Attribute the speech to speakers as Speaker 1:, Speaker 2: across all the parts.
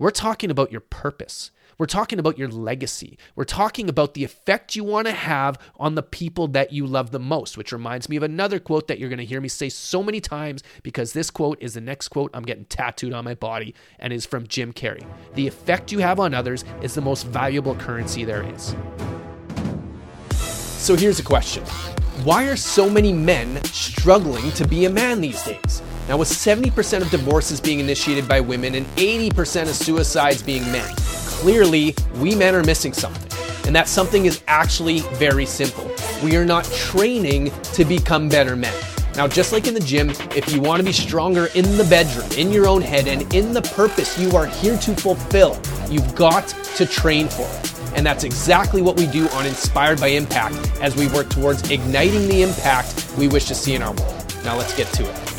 Speaker 1: We're talking about your purpose. We're talking about your legacy. We're talking about the effect you want to have on the people that you love the most, which reminds me of another quote that you're going to hear me say so many times because this quote is the next quote I'm getting tattooed on my body and is from Jim Carrey. The effect you have on others is the most valuable currency there is. So here's a question Why are so many men struggling to be a man these days? Now, with 70% of divorces being initiated by women and 80% of suicides being men, clearly we men are missing something. And that something is actually very simple. We are not training to become better men. Now, just like in the gym, if you want to be stronger in the bedroom, in your own head, and in the purpose you are here to fulfill, you've got to train for it. And that's exactly what we do on Inspired by Impact as we work towards igniting the impact we wish to see in our world. Now, let's get to it.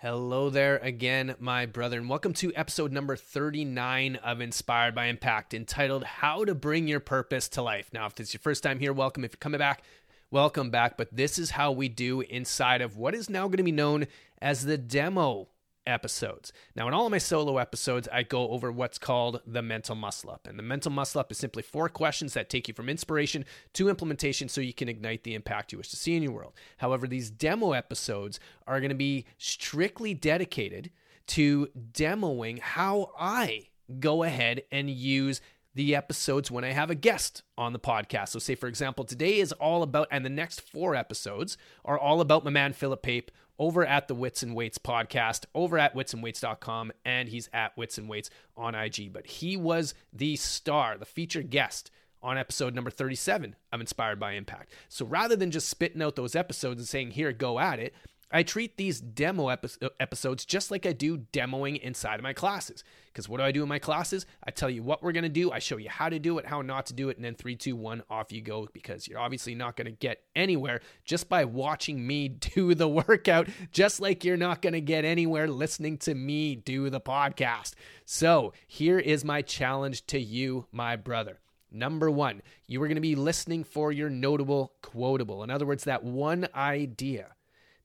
Speaker 1: Hello there again, my brother, and welcome to episode number 39 of Inspired by Impact, entitled How to Bring Your Purpose to Life. Now, if this is your first time here, welcome. If you're coming back, welcome back. But this is how we do inside of what is now going to be known as the demo episodes. Now, in all of my solo episodes, I go over what's called the mental muscle up. And the mental muscle up is simply four questions that take you from inspiration to implementation so you can ignite the impact you wish to see in your world. However, these demo episodes are going to be strictly dedicated to demoing how I go ahead and use the episodes when I have a guest on the podcast. So, say for example, today is all about, and the next four episodes are all about my man Philip Pape over at the Wits and Weights podcast, over at witsandweights.com, and he's at Wits and Weights on IG. But he was the star, the featured guest on episode number 37 of Inspired by Impact. So rather than just spitting out those episodes and saying, here, go at it, I treat these demo epi- uh, episodes just like I do demoing inside of my classes. Because what do I do in my classes? I tell you what we're going to do, I show you how to do it, how not to do it, and then three, two, one, off you go. Because you're obviously not going to get anywhere just by watching me do the workout, just like you're not going to get anywhere listening to me do the podcast. So here is my challenge to you, my brother. Number one, you are going to be listening for your notable quotable. In other words, that one idea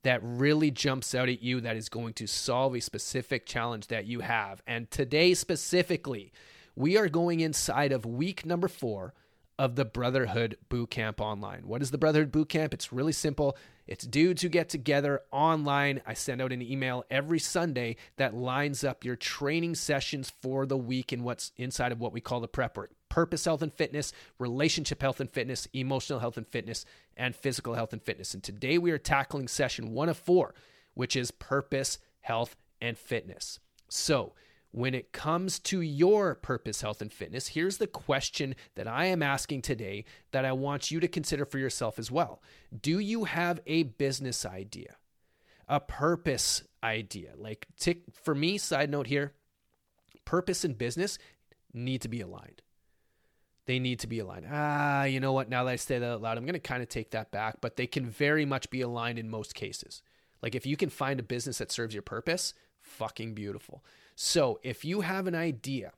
Speaker 1: that really jumps out at you that is going to solve a specific challenge that you have. And today, specifically, we are going inside of week number four of the Brotherhood Bootcamp online. What is the Brotherhood Bootcamp? It's really simple. It's dudes who get together online. I send out an email every Sunday that lines up your training sessions for the week and what's inside of what we call the prep work purpose health and fitness, relationship health and fitness, emotional health and fitness, and physical health and fitness. And today we are tackling session one of four, which is purpose, health, and fitness. So, when it comes to your purpose, health, and fitness, here's the question that I am asking today that I want you to consider for yourself as well. Do you have a business idea, a purpose idea? Like, tick, for me, side note here, purpose and business need to be aligned. They need to be aligned. Ah, you know what? Now that I say that out loud, I'm going to kind of take that back, but they can very much be aligned in most cases. Like, if you can find a business that serves your purpose, fucking beautiful. So if you have an idea,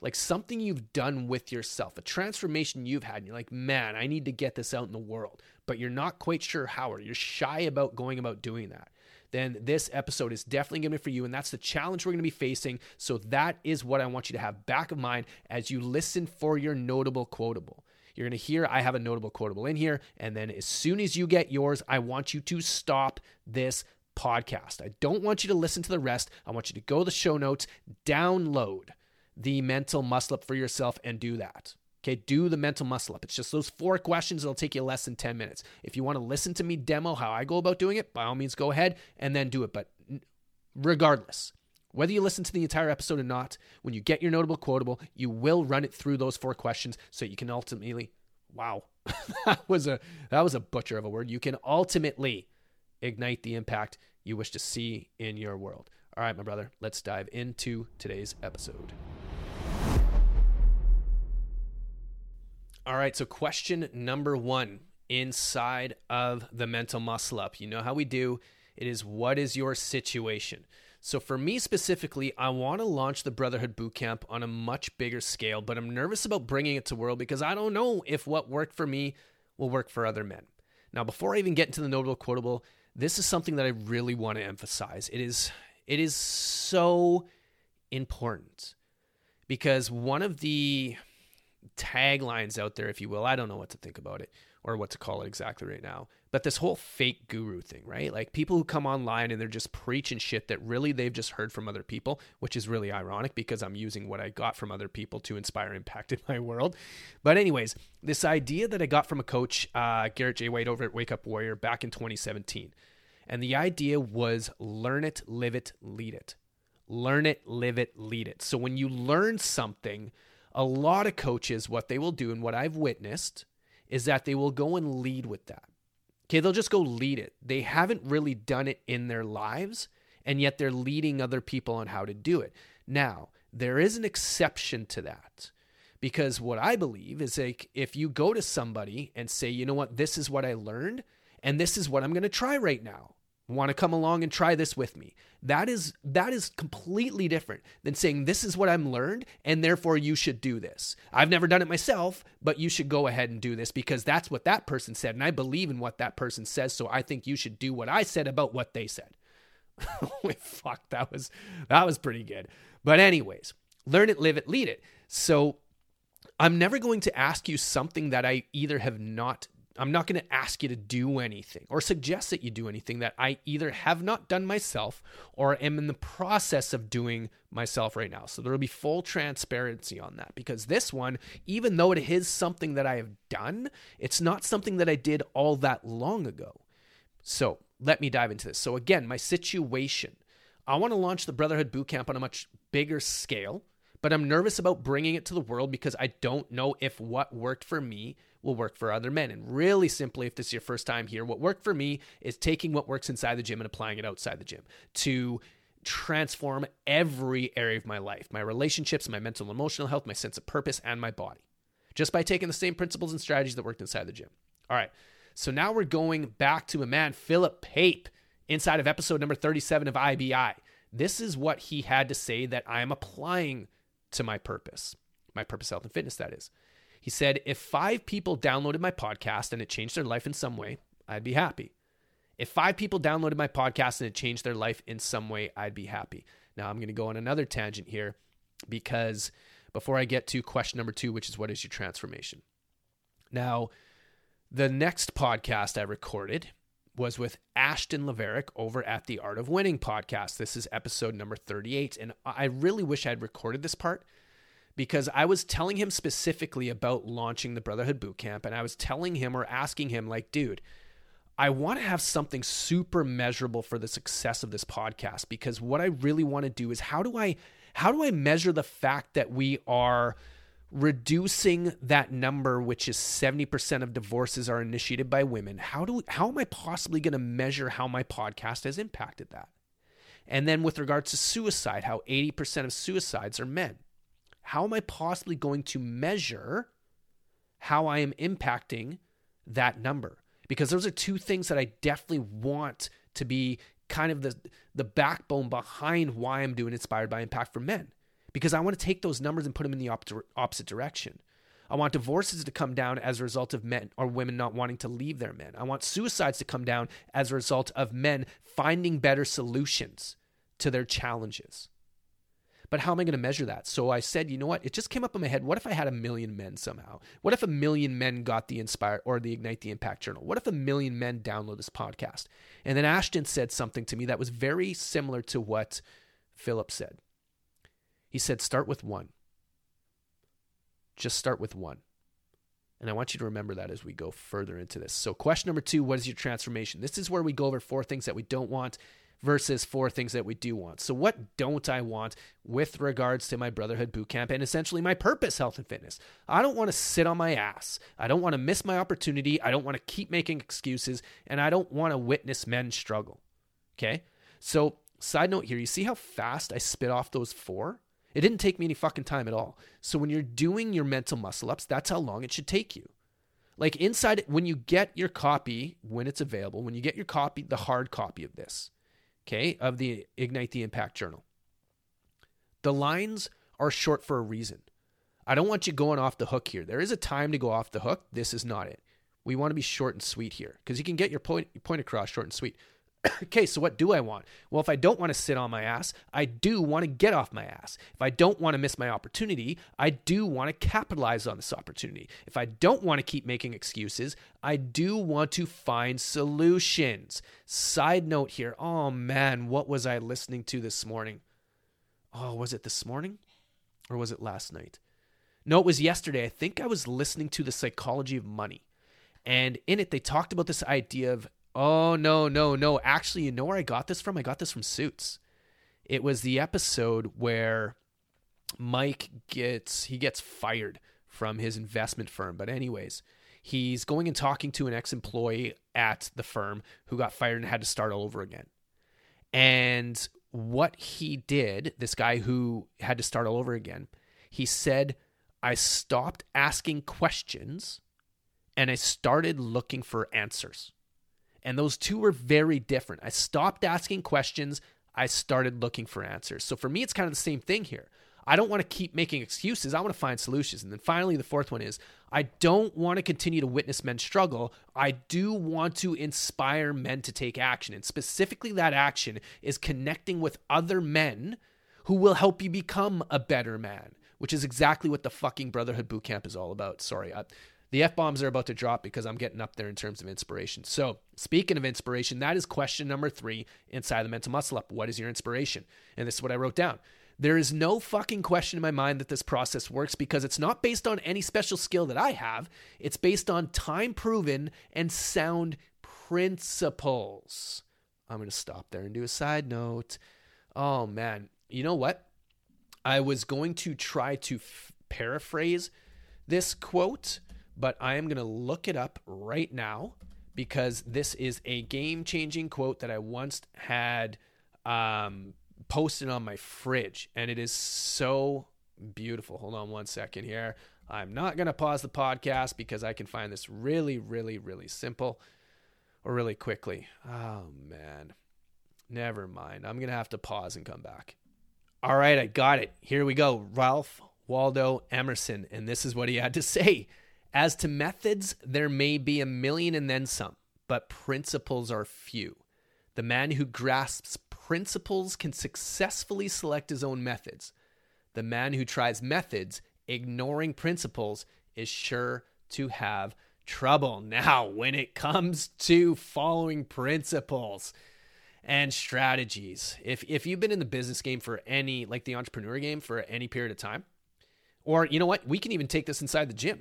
Speaker 1: like something you've done with yourself, a transformation you've had, and you're like, man, I need to get this out in the world, but you're not quite sure how, or you're shy about going about doing that, then this episode is definitely going to be for you. And that's the challenge we're going to be facing. So that is what I want you to have back of mind as you listen for your notable quotable. You're going to hear I have a notable quotable in here. And then as soon as you get yours, I want you to stop this podcast. I don't want you to listen to the rest. I want you to go to the show notes, download the mental muscle up for yourself, and do that. Okay, do the mental muscle up. It's just those four questions. It'll take you less than 10 minutes. If you want to listen to me demo how I go about doing it, by all means, go ahead and then do it. But regardless, whether you listen to the entire episode or not, when you get your notable quotable, you will run it through those four questions so you can ultimately, wow, that was a that was a butcher of a word. You can ultimately ignite the impact you wish to see in your world. All right, my brother, let's dive into today's episode. All right, so question number one inside of the mental muscle up. You know how we do it is what is your situation? So, for me specifically, I want to launch the Brotherhood Bootcamp on a much bigger scale, but I'm nervous about bringing it to world because I don't know if what worked for me will work for other men. Now, before I even get into the notable quotable, this is something that I really want to emphasize. It is it is so important because one of the taglines out there, if you will, I don't know what to think about it or what to call it exactly right now, but this whole fake guru thing, right? Like people who come online and they're just preaching shit that really they've just heard from other people, which is really ironic because I'm using what I got from other people to inspire impact in my world. But, anyways, this idea that I got from a coach, uh, Garrett J. White over at Wake Up Warrior back in 2017. And the idea was learn it, live it, lead it. Learn it, live it, lead it. So when you learn something, a lot of coaches, what they will do and what I've witnessed is that they will go and lead with that. Okay, they'll just go lead it. They haven't really done it in their lives, and yet they're leading other people on how to do it. Now, there is an exception to that. Because what I believe is like if you go to somebody and say, you know what, this is what I learned, and this is what I'm going to try right now want to come along and try this with me. That is that is completely different than saying this is what i'm learned and therefore you should do this. I've never done it myself but you should go ahead and do this because that's what that person said and i believe in what that person says so i think you should do what i said about what they said. Fuck that was that was pretty good. But anyways learn it live it lead it. So i'm never going to ask you something that i either have not I'm not going to ask you to do anything or suggest that you do anything that I either have not done myself or am in the process of doing myself right now. So there will be full transparency on that because this one, even though it is something that I have done, it's not something that I did all that long ago. So let me dive into this. So, again, my situation I want to launch the Brotherhood Bootcamp on a much bigger scale, but I'm nervous about bringing it to the world because I don't know if what worked for me will work for other men. And really simply, if this is your first time here, what worked for me is taking what works inside the gym and applying it outside the gym to transform every area of my life my relationships, my mental and emotional health, my sense of purpose, and my body. Just by taking the same principles and strategies that worked inside the gym. All right. So now we're going back to a man, Philip Pape, inside of episode number 37 of IBI. This is what he had to say that I am applying to my purpose, my purpose, health, and fitness, that is. He said, if five people downloaded my podcast and it changed their life in some way, I'd be happy. If five people downloaded my podcast and it changed their life in some way, I'd be happy. Now, I'm going to go on another tangent here because before I get to question number two, which is what is your transformation? Now, the next podcast I recorded was with Ashton Laverick over at the Art of Winning podcast. This is episode number 38. And I really wish I'd recorded this part because I was telling him specifically about launching the Brotherhood Bootcamp, and I was telling him or asking him, like, dude, I want to have something super measurable for the success of this podcast because what I really want to do is how do I how do I measure the fact that we are reducing that number which is 70% of divorces are initiated by women? How do how am I possibly going to measure how my podcast has impacted that? And then with regards to suicide how 80% of suicides are men how am I possibly going to measure how I am impacting that number? Because those are two things that I definitely want to be kind of the the backbone behind why I'm doing Inspired by Impact for Men. Because I want to take those numbers and put them in the opposite direction. I want divorces to come down as a result of men or women not wanting to leave their men. I want suicides to come down as a result of men finding better solutions to their challenges. But how am I going to measure that? So I said, you know what? It just came up in my head. What if I had a million men somehow? What if a million men got the Inspire or the Ignite the Impact Journal? What if a million men download this podcast? And then Ashton said something to me that was very similar to what Philip said. He said, start with one. Just start with one. And I want you to remember that as we go further into this. So, question number two what is your transformation? This is where we go over four things that we don't want versus four things that we do want. So, what don't I want with regards to my Brotherhood Bootcamp and essentially my purpose, health and fitness? I don't want to sit on my ass. I don't want to miss my opportunity. I don't want to keep making excuses. And I don't want to witness men struggle. Okay. So, side note here, you see how fast I spit off those four? It didn't take me any fucking time at all. So, when you're doing your mental muscle ups, that's how long it should take you. Like inside, when you get your copy, when it's available, when you get your copy, the hard copy of this, okay, of the Ignite the Impact Journal. The lines are short for a reason. I don't want you going off the hook here. There is a time to go off the hook. This is not it. We want to be short and sweet here because you can get your point, your point across short and sweet. okay, so what do I want? Well, if I don't want to sit on my ass, I do want to get off my ass. If I don't want to miss my opportunity, I do want to capitalize on this opportunity. If I don't want to keep making excuses, I do want to find solutions. Side note here oh man, what was I listening to this morning? Oh, was it this morning or was it last night? No, it was yesterday. I think I was listening to The Psychology of Money. And in it, they talked about this idea of Oh, no, no, no. Actually, you know where I got this from? I got this from Suits. It was the episode where Mike gets he gets fired from his investment firm. But anyways, he's going and talking to an ex-employee at the firm who got fired and had to start all over again. And what he did, this guy who had to start all over again, he said, I stopped asking questions and I started looking for answers. And those two were very different. I stopped asking questions, I started looking for answers. So for me, it's kind of the same thing here. I don't want to keep making excuses. I want to find solutions. And then finally, the fourth one is I don't want to continue to witness men struggle. I do want to inspire men to take action. And specifically, that action is connecting with other men who will help you become a better man, which is exactly what the fucking Brotherhood Bootcamp is all about. Sorry, I, the F bombs are about to drop because I'm getting up there in terms of inspiration. So, speaking of inspiration, that is question number three inside the mental muscle up. What is your inspiration? And this is what I wrote down. There is no fucking question in my mind that this process works because it's not based on any special skill that I have. It's based on time proven and sound principles. I'm going to stop there and do a side note. Oh, man. You know what? I was going to try to f- paraphrase this quote but I am going to look it up right now because this is a game changing quote that I once had um, posted on my fridge, and it is so beautiful. Hold on one second here. I'm not going to pause the podcast because I can find this really, really, really simple or really quickly. Oh, man. Never mind. I'm going to have to pause and come back. All right, I got it. Here we go. Ralph Waldo Emerson. And this is what he had to say. As to methods, there may be a million and then some, but principles are few. The man who grasps principles can successfully select his own methods. The man who tries methods, ignoring principles, is sure to have trouble. Now, when it comes to following principles and strategies, if, if you've been in the business game for any, like the entrepreneur game for any period of time, or you know what, we can even take this inside the gym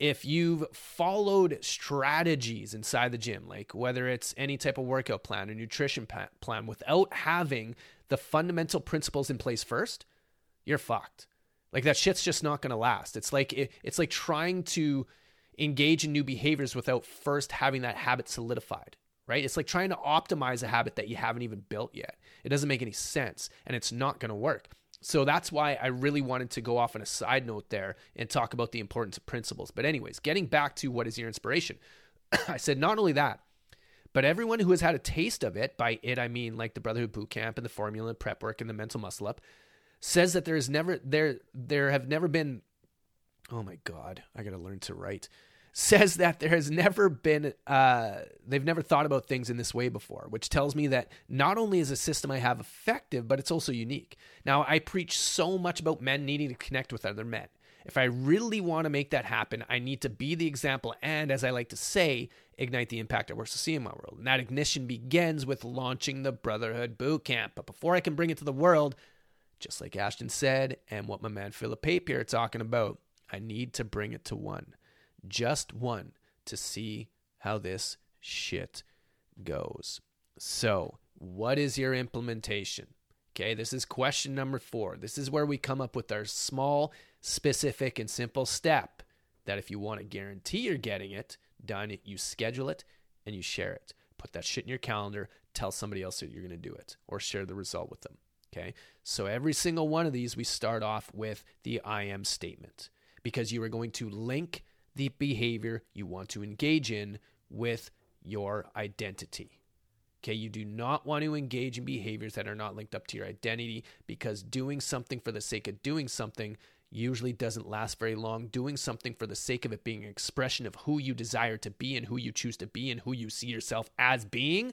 Speaker 1: if you've followed strategies inside the gym, like whether it's any type of workout plan or nutrition plan, without having the fundamental principles in place first, you're fucked. Like that shit's just not going to last. It's like it, it's like trying to engage in new behaviors without first having that habit solidified, right? It's like trying to optimize a habit that you haven't even built yet. It doesn't make any sense and it's not going to work. So that's why I really wanted to go off on a side note there and talk about the importance of principles. But, anyways, getting back to what is your inspiration, I said not only that, but everyone who has had a taste of it, by it I mean like the Brotherhood Boot Camp and the formula and prep work and the mental muscle up, says that there is never there there have never been oh my god, I gotta learn to write says that there has never been uh, they've never thought about things in this way before which tells me that not only is a system i have effective but it's also unique. Now i preach so much about men needing to connect with other men. If i really want to make that happen i need to be the example and as i like to say ignite the impact i wish to see in my world. And that ignition begins with launching the brotherhood boot camp. But before i can bring it to the world just like ashton said and what my man philip papier talking about i need to bring it to one just one to see how this shit goes. So, what is your implementation? Okay, this is question number four. This is where we come up with our small, specific, and simple step that if you want to guarantee you're getting it done, you schedule it and you share it. Put that shit in your calendar, tell somebody else that you're going to do it, or share the result with them. Okay, so every single one of these, we start off with the I am statement because you are going to link the behavior you want to engage in with your identity. Okay, you do not want to engage in behaviors that are not linked up to your identity because doing something for the sake of doing something usually doesn't last very long. Doing something for the sake of it being an expression of who you desire to be and who you choose to be and who you see yourself as being,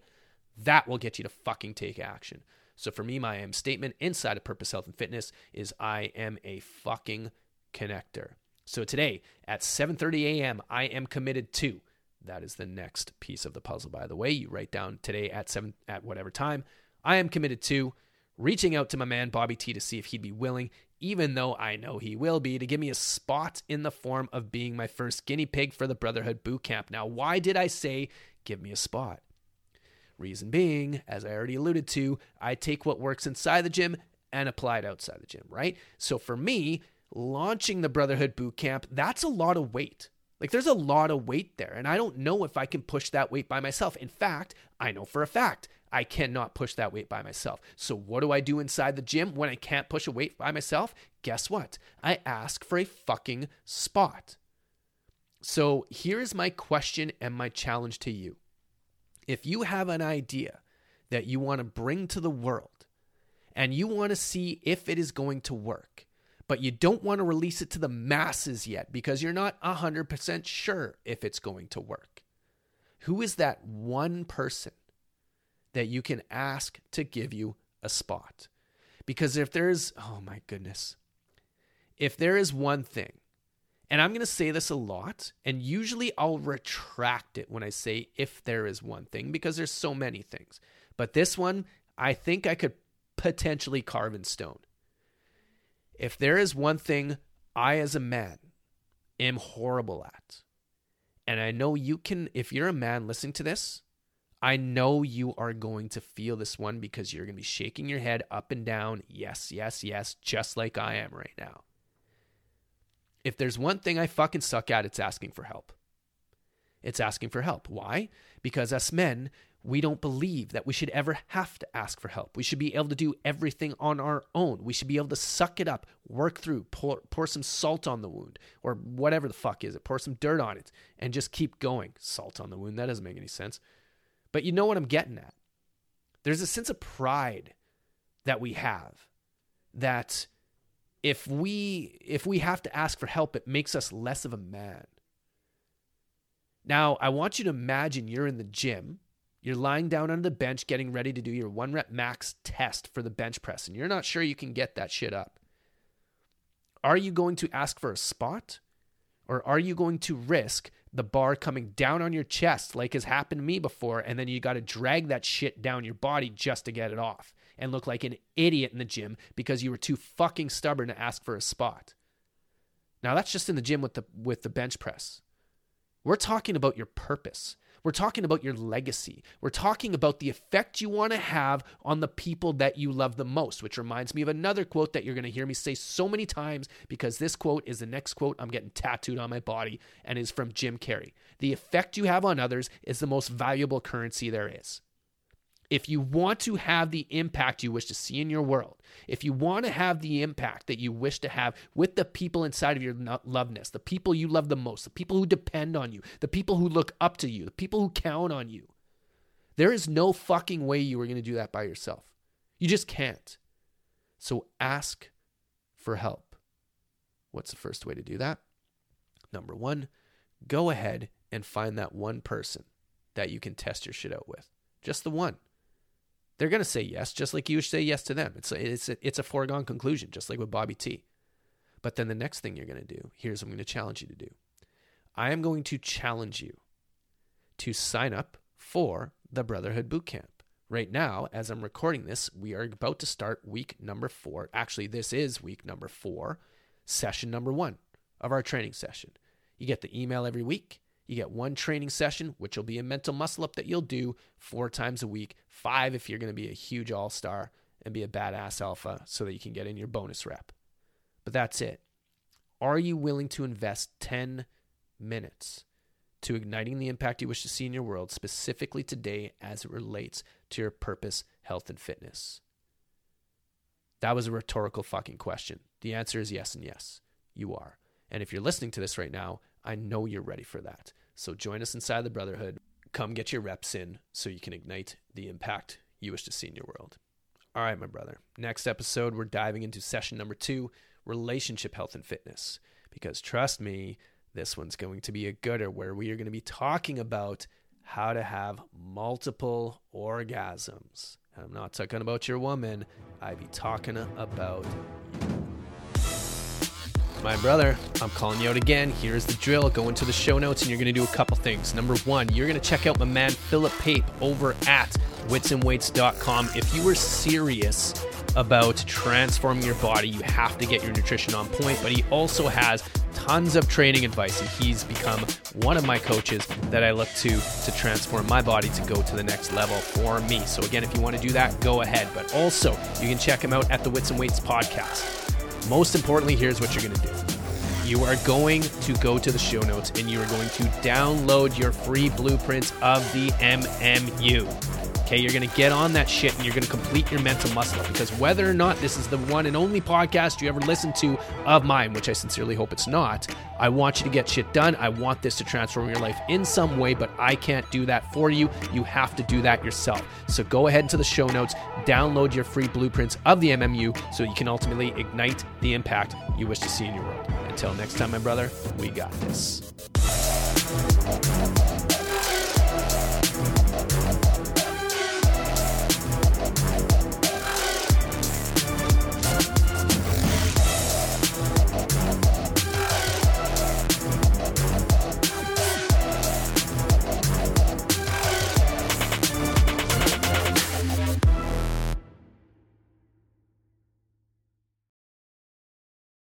Speaker 1: That will get you to fucking take action. So for me, my I am statement inside of Purpose Health and Fitness is I am a fucking connector. So today at 7:30 a.m., I am committed to. That is the next piece of the puzzle. By the way, you write down today at seven at whatever time. I am committed to reaching out to my man Bobby T to see if he'd be willing, even though I know he will be, to give me a spot in the form of being my first guinea pig for the Brotherhood Boot Camp. Now, why did I say give me a spot? Reason being, as I already alluded to, I take what works inside the gym and apply it outside the gym, right? So for me, launching the Brotherhood Boot Camp, that's a lot of weight. Like there's a lot of weight there, and I don't know if I can push that weight by myself. In fact, I know for a fact I cannot push that weight by myself. So what do I do inside the gym when I can't push a weight by myself? Guess what? I ask for a fucking spot. So here's my question and my challenge to you. If you have an idea that you want to bring to the world and you want to see if it is going to work, but you don't want to release it to the masses yet because you're not 100% sure if it's going to work. Who is that one person that you can ask to give you a spot? Because if there's, oh my goodness, if there is one thing, and I'm going to say this a lot, and usually I'll retract it when I say if there is one thing because there's so many things. But this one, I think I could potentially carve in stone. If there is one thing I, as a man, am horrible at, and I know you can, if you're a man listening to this, I know you are going to feel this one because you're going to be shaking your head up and down. Yes, yes, yes, just like I am right now. If there's one thing I fucking suck at, it's asking for help. It's asking for help. Why? Because us men, we don't believe that we should ever have to ask for help. We should be able to do everything on our own. We should be able to suck it up, work through, pour, pour some salt on the wound, or whatever the fuck is it, pour some dirt on it, and just keep going. Salt on the wound, that doesn't make any sense. But you know what I'm getting at. There's a sense of pride that we have that if we if we have to ask for help, it makes us less of a man. Now, I want you to imagine you're in the gym you're lying down on the bench getting ready to do your one rep max test for the bench press, and you're not sure you can get that shit up. Are you going to ask for a spot? Or are you going to risk the bar coming down on your chest like has happened to me before, and then you got to drag that shit down your body just to get it off and look like an idiot in the gym because you were too fucking stubborn to ask for a spot? Now that's just in the gym with the with the bench press. We're talking about your purpose. We're talking about your legacy. We're talking about the effect you want to have on the people that you love the most, which reminds me of another quote that you're going to hear me say so many times because this quote is the next quote I'm getting tattooed on my body and is from Jim Carrey. The effect you have on others is the most valuable currency there is if you want to have the impact you wish to see in your world, if you want to have the impact that you wish to have with the people inside of your love nest, the people you love the most, the people who depend on you, the people who look up to you, the people who count on you, there is no fucking way you are going to do that by yourself. You just can't. So ask for help. What's the first way to do that? Number one, go ahead and find that one person that you can test your shit out with. Just the one they're going to say yes, just like you say yes to them. It's a, it's a, it's a foregone conclusion, just like with Bobby T. But then the next thing you're going to do, here's what I'm going to challenge you to do. I am going to challenge you to sign up for the Brotherhood Bootcamp. Right now, as I'm recording this, we are about to start week number four. Actually, this is week number four, session number one of our training session. You get the email every week. You get one training session, which will be a mental muscle up that you'll do four times a week, five if you're going to be a huge all star and be a badass alpha so that you can get in your bonus rep. But that's it. Are you willing to invest 10 minutes to igniting the impact you wish to see in your world, specifically today as it relates to your purpose, health, and fitness? That was a rhetorical fucking question. The answer is yes and yes, you are. And if you're listening to this right now, I know you're ready for that. So join us inside the Brotherhood. Come get your reps in so you can ignite the impact you wish to see in your world. All right, my brother. Next episode, we're diving into session number two relationship health and fitness. Because trust me, this one's going to be a gooder where we are going to be talking about how to have multiple orgasms. I'm not talking about your woman, I be talking about you. My brother, I'm calling you out again. Here's the drill. Go into the show notes and you're going to do a couple things. Number one, you're going to check out my man Philip Pape over at witsandweights.com. If you were serious about transforming your body, you have to get your nutrition on point. But he also has tons of training advice, and he's become one of my coaches that I look to to transform my body to go to the next level for me. So, again, if you want to do that, go ahead. But also, you can check him out at the Wits and Weights podcast. Most importantly, here's what you're going to do. You are going to go to the show notes and you are going to download your free blueprints of the MMU. Okay, you're going to get on that shit and you're going to complete your mental muscle up because whether or not this is the one and only podcast you ever listen to of mine, which I sincerely hope it's not, I want you to get shit done. I want this to transform your life in some way, but I can't do that for you. You have to do that yourself. So go ahead into the show notes, download your free blueprints of the MMU so you can ultimately ignite the impact you wish to see in your world. Until next time, my brother, we got this.